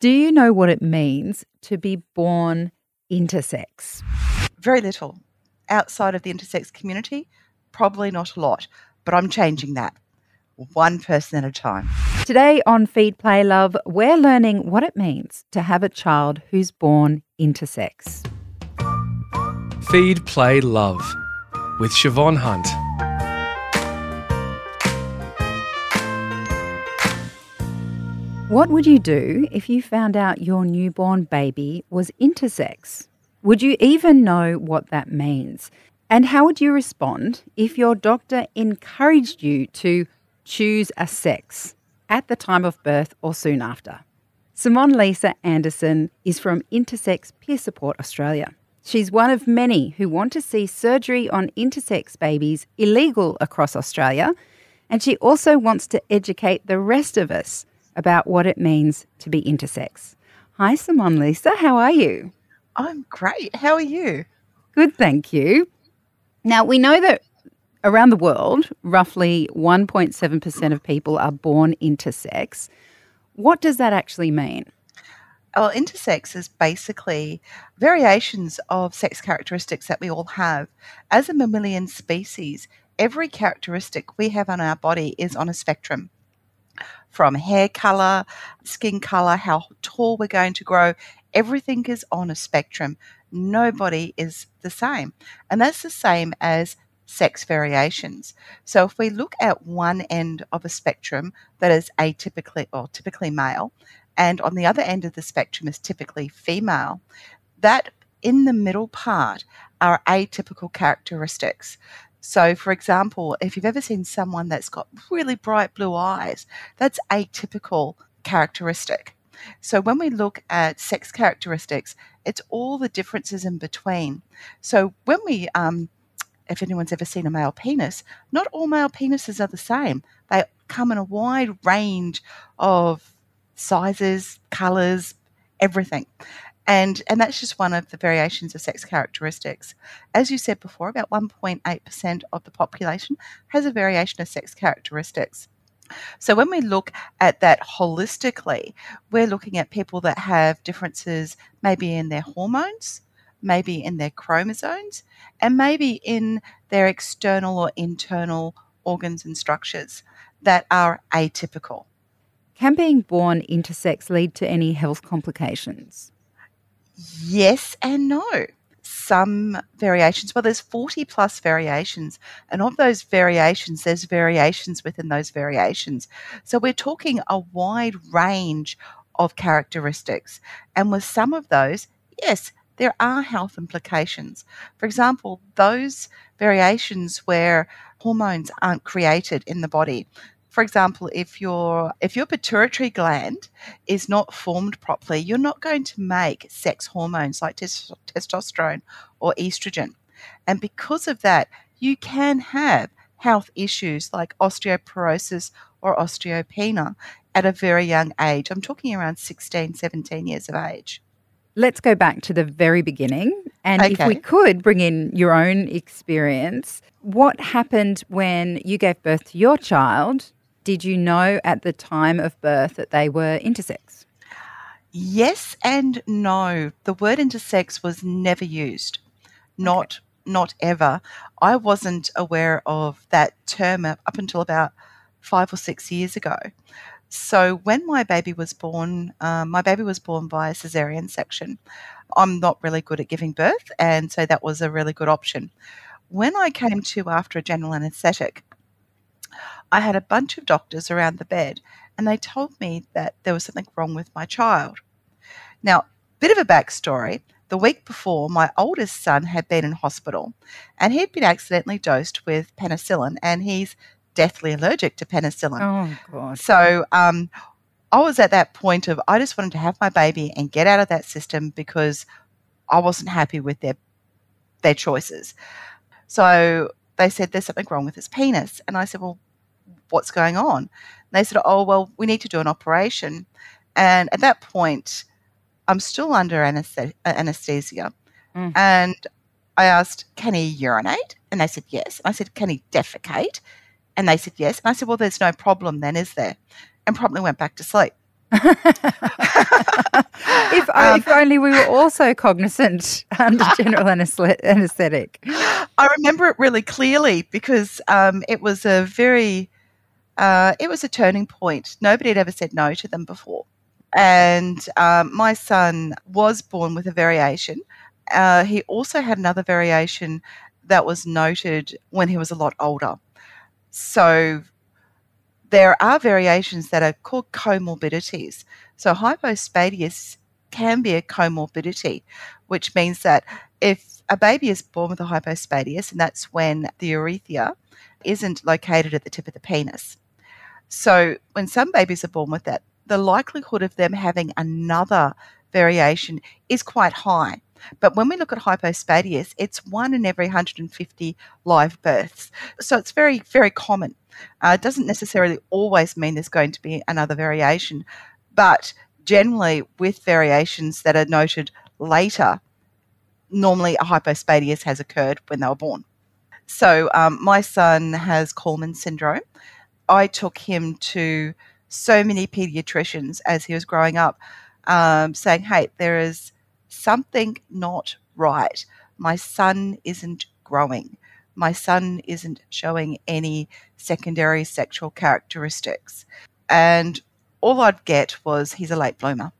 Do you know what it means to be born intersex? Very little. Outside of the intersex community, probably not a lot, but I'm changing that one person at a time. Today on Feed Play Love, we're learning what it means to have a child who's born intersex. Feed Play Love with Siobhan Hunt. What would you do if you found out your newborn baby was intersex? Would you even know what that means? And how would you respond if your doctor encouraged you to choose a sex at the time of birth or soon after? Simone Lisa Anderson is from Intersex Peer Support Australia. She's one of many who want to see surgery on intersex babies illegal across Australia, and she also wants to educate the rest of us about what it means to be intersex. Hi, Simone Lisa. How are you? I'm great. How are you? Good, thank you. Now, we know that around the world, roughly 1.7% of people are born intersex. What does that actually mean? Well, intersex is basically variations of sex characteristics that we all have. As a mammalian species, every characteristic we have on our body is on a spectrum from hair color, skin color, how tall we're going to grow. Everything is on a spectrum. Nobody is the same. And that's the same as sex variations. So if we look at one end of a spectrum that is atypically or typically male, and on the other end of the spectrum is typically female, that in the middle part are atypical characteristics. So, for example, if you've ever seen someone that's got really bright blue eyes, that's atypical characteristic. So, when we look at sex characteristics, it's all the differences in between. So, when we, um, if anyone's ever seen a male penis, not all male penises are the same. They come in a wide range of sizes, colors, everything. And, and that's just one of the variations of sex characteristics. As you said before, about 1.8% of the population has a variation of sex characteristics. So when we look at that holistically, we're looking at people that have differences maybe in their hormones, maybe in their chromosomes, and maybe in their external or internal organs and structures that are atypical. Can being born intersex lead to any health complications? Yes and no. Some variations, well, there's 40 plus variations, and of those variations, there's variations within those variations. So we're talking a wide range of characteristics. And with some of those, yes, there are health implications. For example, those variations where hormones aren't created in the body, for example, if your if your pituitary gland is not formed properly, you're not going to make sex hormones like tes- testosterone or estrogen. And because of that, you can have health issues like osteoporosis or osteopenia at a very young age. I'm talking around 16, 17 years of age. Let's go back to the very beginning. And okay. if we could bring in your own experience, what happened when you gave birth to your child did you know at the time of birth that they were intersex? Yes and no. The word intersex was never used. Not okay. not ever. I wasn't aware of that term up until about five or six years ago. So when my baby was born, um, my baby was born by a cesarean section. I'm not really good at giving birth, and so that was a really good option. When I came to after a general anaesthetic, I had a bunch of doctors around the bed, and they told me that there was something wrong with my child. Now, bit of a backstory. The week before, my oldest son had been in hospital and he'd been accidentally dosed with penicillin, and he's deathly allergic to penicillin. Oh, God. So, um, I was at that point of I just wanted to have my baby and get out of that system because I wasn't happy with their their choices. So they said there's something wrong with his penis, and I said, well, what's going on? And they said, oh, well, we need to do an operation. And at that point, I'm still under anesthesia. Mm. And I asked, can he urinate? And they said, yes. And I said, can he defecate? And they said, yes. And I said, well, there's no problem then, is there? And promptly went back to sleep. if only we were also cognizant under general anaesthetic. I remember it really clearly because um, it was a very, uh, it was a turning point. Nobody had ever said no to them before. And um, my son was born with a variation. Uh, he also had another variation that was noted when he was a lot older. So there are variations that are called comorbidities. So hypospadias can be a comorbidity, which means that if a baby is born with a hypospadias, and that's when the urethra isn't located at the tip of the penis. So when some babies are born with that, the likelihood of them having another variation is quite high. But when we look at hypospadias, it's one in every 150 live births. So it's very, very common. Uh, it doesn't necessarily always mean there's going to be another variation, but generally with variations that are noted later, normally a hypospadias has occurred when they were born. So um, my son has Kallmann syndrome. I took him to so many pediatricians as he was growing up, um, saying, "Hey, there is something not right. My son isn't growing. My son isn't showing any secondary sexual characteristics. And all I'd get was he's a late bloomer.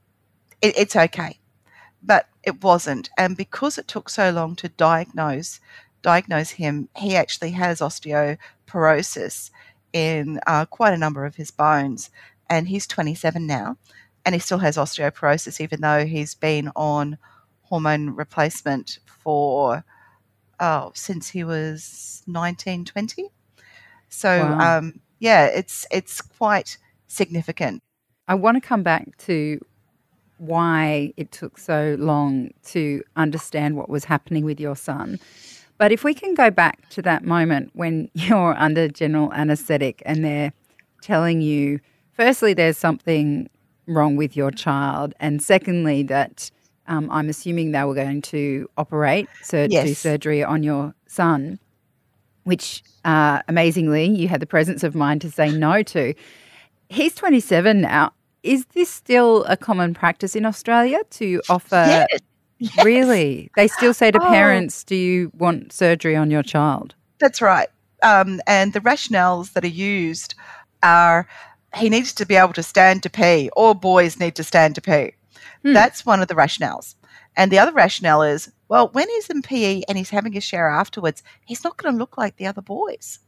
It, it's okay. But it wasn't. And because it took so long to diagnose diagnose him, he actually has osteoporosis in uh, quite a number of his bones. And he's 27 now and he still has osteoporosis, even though he's been on hormone replacement for oh since he was 19, 20. So wow. um, yeah, it's it's quite significant. I want to come back to why it took so long to understand what was happening with your son. But if we can go back to that moment when you're under general anesthetic and they're telling you, firstly, there's something wrong with your child, and secondly, that um, I'm assuming they were going to operate, so yes. do surgery on your son, which uh, amazingly you had the presence of mind to say no to. He's 27 now. Is this still a common practice in Australia to offer? Yes. Yes. Really? They still say to oh. parents, Do you want surgery on your child? That's right. Um, and the rationales that are used are he needs to be able to stand to pee. All boys need to stand to pee. Hmm. That's one of the rationales. And the other rationale is, well, when he's in PE and he's having a shower afterwards, he's not going to look like the other boys.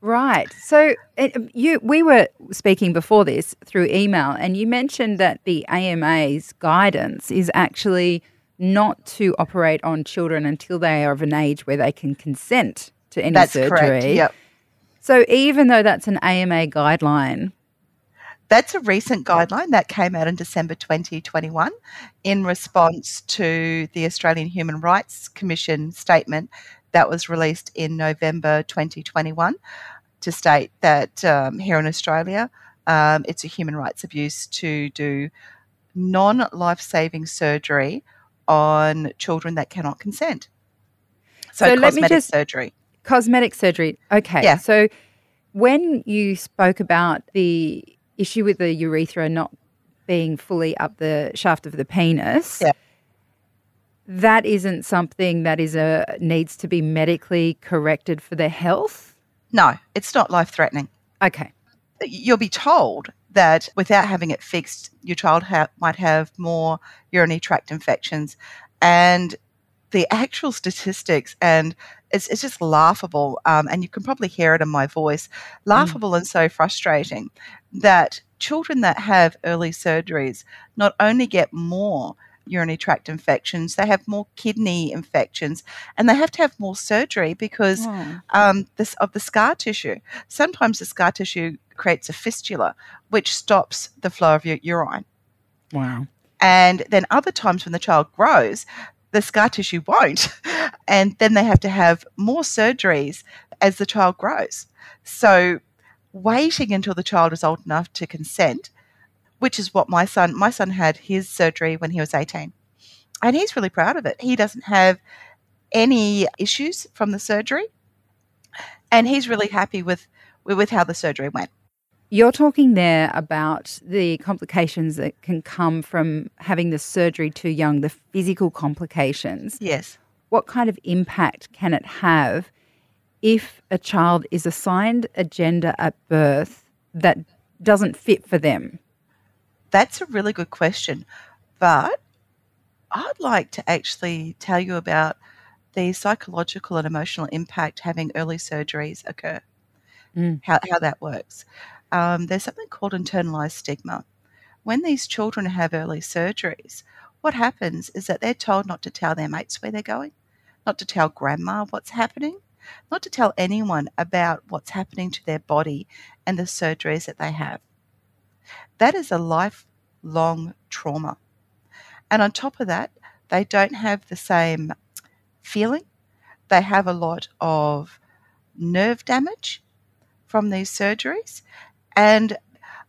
Right. So it, you, we were speaking before this through email, and you mentioned that the AMA's guidance is actually not to operate on children until they are of an age where they can consent to any that's surgery. That's correct. Yep. So even though that's an AMA guideline, that's a recent guideline that came out in December 2021 in response to the Australian Human Rights Commission statement that was released in November 2021 to state that um, here in Australia, um, it's a human rights abuse to do non life saving surgery on children that cannot consent. So, so cosmetic just, surgery. Cosmetic surgery. Okay. Yeah. So when you spoke about the issue with the urethra not being fully up the shaft of the penis. Yeah. That isn't something that is a needs to be medically corrected for their health. No, it's not life threatening. Okay. You'll be told that without having it fixed, your child ha- might have more urinary tract infections. And the actual statistics, and it's, it's just laughable, um, and you can probably hear it in my voice laughable mm. and so frustrating that children that have early surgeries not only get more urinary tract infections, they have more kidney infections, and they have to have more surgery because oh. um, this, of the scar tissue. Sometimes the scar tissue creates a fistula, which stops the flow of your urine. Wow. And then other times when the child grows, the scar tissue won't. And then they have to have more surgeries as the child grows. So waiting until the child is old enough to consent, which is what my son my son had his surgery when he was 18. And he's really proud of it. He doesn't have any issues from the surgery. And he's really happy with with how the surgery went. You're talking there about the complications that can come from having the surgery too young, the physical complications. Yes. What kind of impact can it have if a child is assigned a gender at birth that doesn't fit for them? That's a really good question. But I'd like to actually tell you about the psychological and emotional impact having early surgeries occur, Mm. how, how that works. Um, there's something called internalized stigma. When these children have early surgeries, what happens is that they're told not to tell their mates where they're going, not to tell grandma what's happening, not to tell anyone about what's happening to their body and the surgeries that they have. That is a lifelong trauma. And on top of that, they don't have the same feeling. They have a lot of nerve damage from these surgeries. And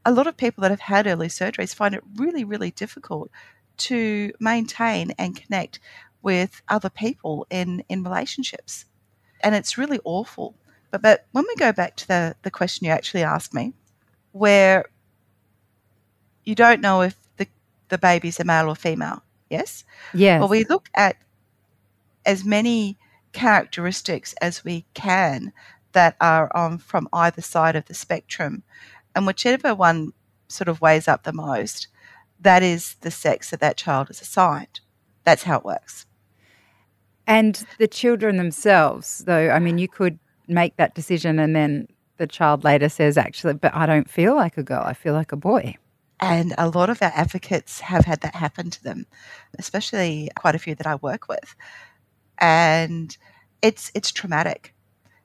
a lot of people that have had early surgeries find it really, really difficult to maintain and connect with other people in, in relationships. And it's really awful. But, but when we go back to the, the question you actually asked me, where you don't know if the, the baby's a male or female, yes? Yes. Well, we look at as many characteristics as we can that are um, from either side of the spectrum. And whichever one sort of weighs up the most, that is the sex that that child is assigned. That's how it works. And the children themselves, though, I mean, you could make that decision and then the child later says, actually, but I don't feel like a girl, I feel like a boy. And a lot of our advocates have had that happen to them, especially quite a few that I work with. And it's it's traumatic.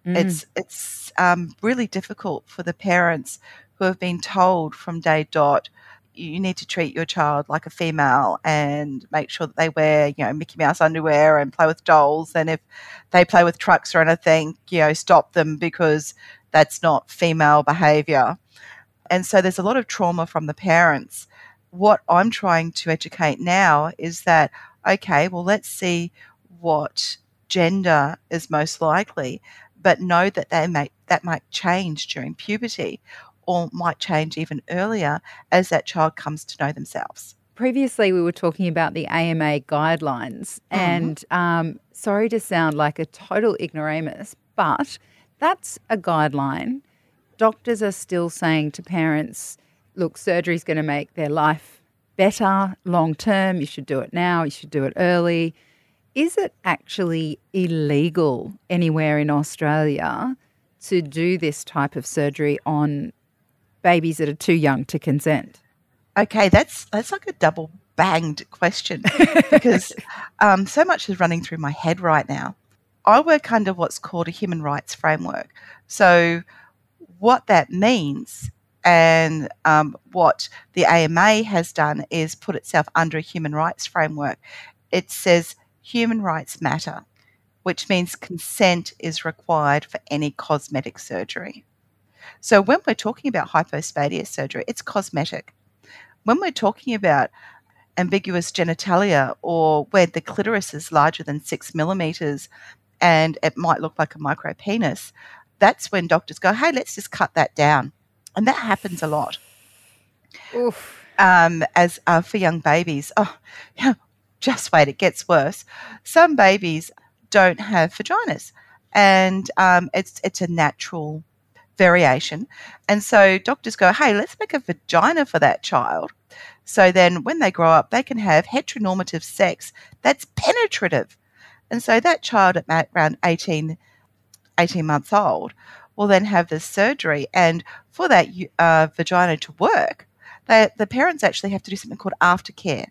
Mm. It's it's um, really difficult for the parents who have been told from day dot you need to treat your child like a female and make sure that they wear you know Mickey Mouse underwear and play with dolls. And if they play with trucks or anything you know stop them because that's not female behavior. And so there's a lot of trauma from the parents. What I'm trying to educate now is that okay well let's see what gender is most likely but know that they may, that might change during puberty or might change even earlier as that child comes to know themselves. Previously, we were talking about the AMA guidelines, Mhm. and um, sorry to sound like a total ignoramus, but that's a guideline. Doctors are still saying to parents, look, surgery's going to make their life better long term. You should do it now, you should do it early. Is it actually illegal anywhere in Australia to do this type of surgery on babies that are too young to consent? Okay, that's that's like a double banged question because um, so much is running through my head right now. I work under what's called a human rights framework. So, what that means and um, what the AMA has done is put itself under a human rights framework. It says human rights matter, which means consent is required for any cosmetic surgery. So, when we're talking about hypospadia surgery, it's cosmetic. When we're talking about ambiguous genitalia or where the clitoris is larger than six millimeters and it might look like a micro penis, that's when doctors go, hey, let's just cut that down. And that happens a lot. Oof. Um, as uh, for young babies, oh, yeah, just wait, it gets worse. Some babies don't have vaginas, and um, it's it's a natural variation. And so doctors go, hey, let's make a vagina for that child. So then when they grow up, they can have heteronormative sex that's penetrative. And so that child at around 18, 18 months old will then have this surgery. And for that uh, vagina to work, they, the parents actually have to do something called aftercare.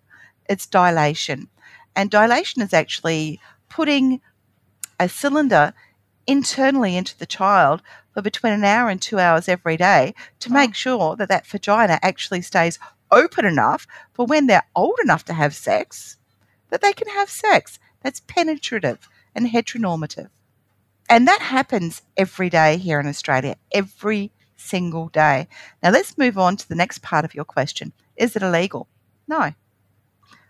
It's dilation. And dilation is actually putting a cylinder internally into the child for between an hour and two hours every day to make sure that that vagina actually stays open enough for when they're old enough to have sex, that they can have sex that's penetrative and heteronormative. And that happens every day here in Australia, every single day. Now, let's move on to the next part of your question. Is it illegal? No.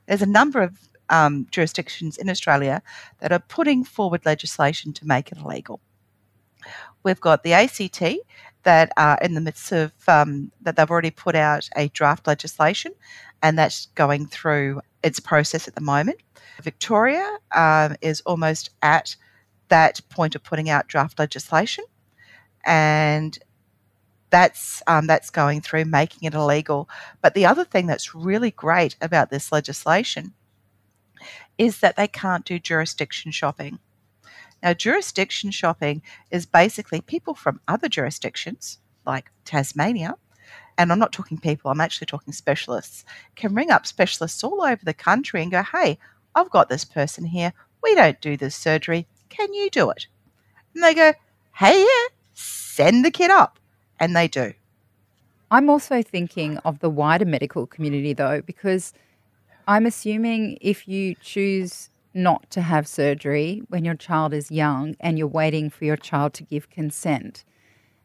There's a number of um, jurisdictions in Australia that are putting forward legislation to make it illegal. We've got the ACT that are in the midst of um, that they've already put out a draft legislation, and that's going through its process at the moment. Victoria um, is almost at that point of putting out draft legislation, and that's um, that's going through making it illegal. But the other thing that's really great about this legislation is that they can't do jurisdiction shopping. Now, jurisdiction shopping is basically people from other jurisdictions, like Tasmania, and I'm not talking people, I'm actually talking specialists, can ring up specialists all over the country and go, hey, I've got this person here. We don't do this surgery. Can you do it? And they go, hey, yeah, send the kid up. And they do. I'm also thinking of the wider medical community, though, because I'm assuming if you choose not to have surgery when your child is young and you're waiting for your child to give consent,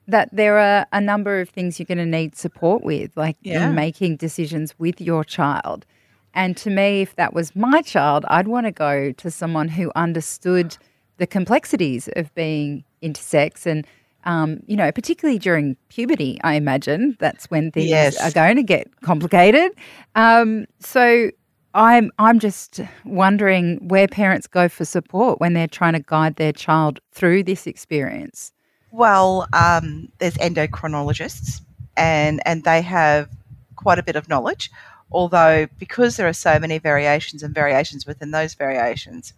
that there are a number of things you're going to need support with, like Yeah. in making decisions with your child. And to me, if that was my child, I'd want to go to someone who understood the complexities of being intersex and, um, you know, particularly during puberty, I imagine that's when things Yes. are going to get complicated. Um, so I'm I'm just wondering where parents go for support when they're trying to guide their child through this experience. Well, um, there's endocrinologists, and and they have quite a bit of knowledge. Although, because there are so many variations and variations within those variations,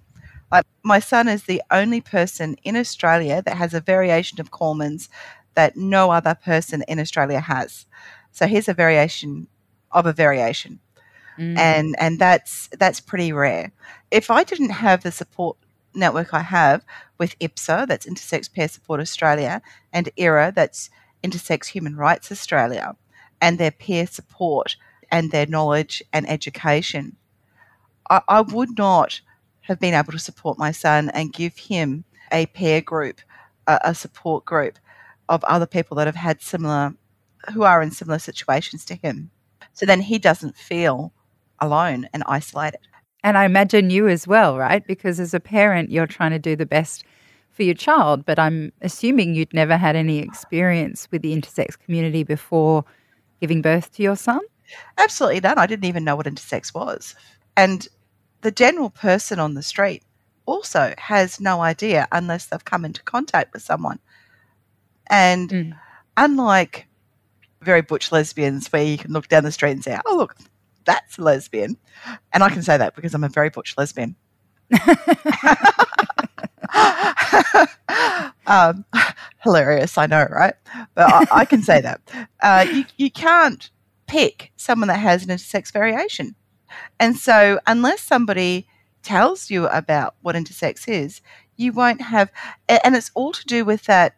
like my son is the only person in Australia that has a variation of Kallmann's that no other person in Australia has. So here's a variation of a variation Mm. and and that's that's pretty rare. If I didn't have the support network I have with IPSA, that's Intersex Peer Support Australia, and IHRA, that's Intersex Human Rights Australia, and their peer support and their knowledge and education, I, I would not have been able to support my son and give him a peer group, a, a support group of other people that have had similar, who are in similar situations to him. So then he doesn't feel alone and isolated. And I imagine you as well, right? Because as a parent, you're trying to do the best for your child. But I'm assuming you'd never had any experience with the intersex community before giving birth to your son. Absolutely none. I didn't even know what intersex was. And the general person on the street also has no idea unless they've come into contact with someone. And Mm. unlike very butch lesbians where you can look down the street and say, oh, look, that's lesbian. And I can say that because I'm a very butch lesbian. um, hilarious, I know, right? But I, I can say that. Uh, you, you can't pick someone that has an intersex variation. And so, unless somebody tells you about what intersex is, you won't have, and it's all to do with that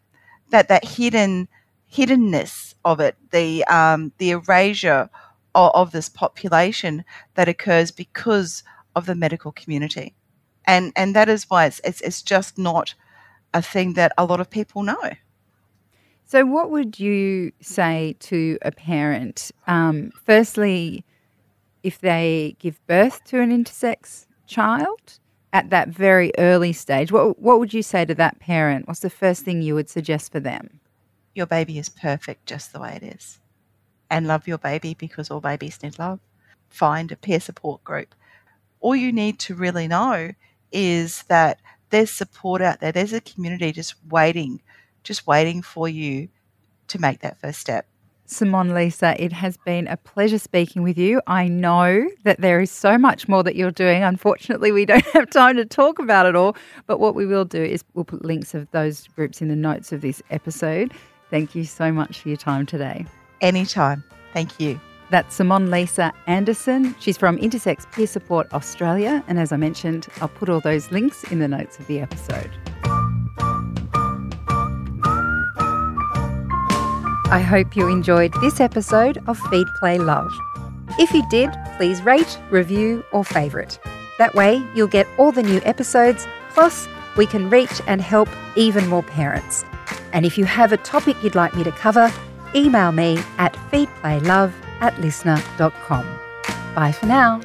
that that hidden hiddenness of it, the um, the erasure of, of this population that occurs because of the medical community, and and that is why it's it's, it's just not a thing that a lot of people know. So, what would you say to a parent? Um, firstly, if they give birth to an intersex child at that very early stage, what what would you say to that parent? What's the first thing you would suggest for them? Your baby is perfect just the way it is, and love your baby because all babies need love. Find a peer support group. All you need to really know is that there's support out there. There's a community just waiting, just waiting for you to make that first step. Simone Lisa, it has been a pleasure speaking with you. I know that there is so much more that you're doing. Unfortunately, we don't have time to talk about it all. But what we will do is we'll put links of those groups in the notes of this episode. Thank you so much for your time today. Anytime. Thank you. That's Simone Lisa Anderson. She's from Intersex Peer Support Australia. And as I mentioned, I'll put all those links in the notes of the episode. I hope you enjoyed this episode of Feed Play Love. If you did, please rate, review, or favourite. That way, you'll get all the new episodes, plus, we can reach and help even more parents. And if you have a topic you'd like me to cover, email me at feedplaylove at listener.com. Bye for now.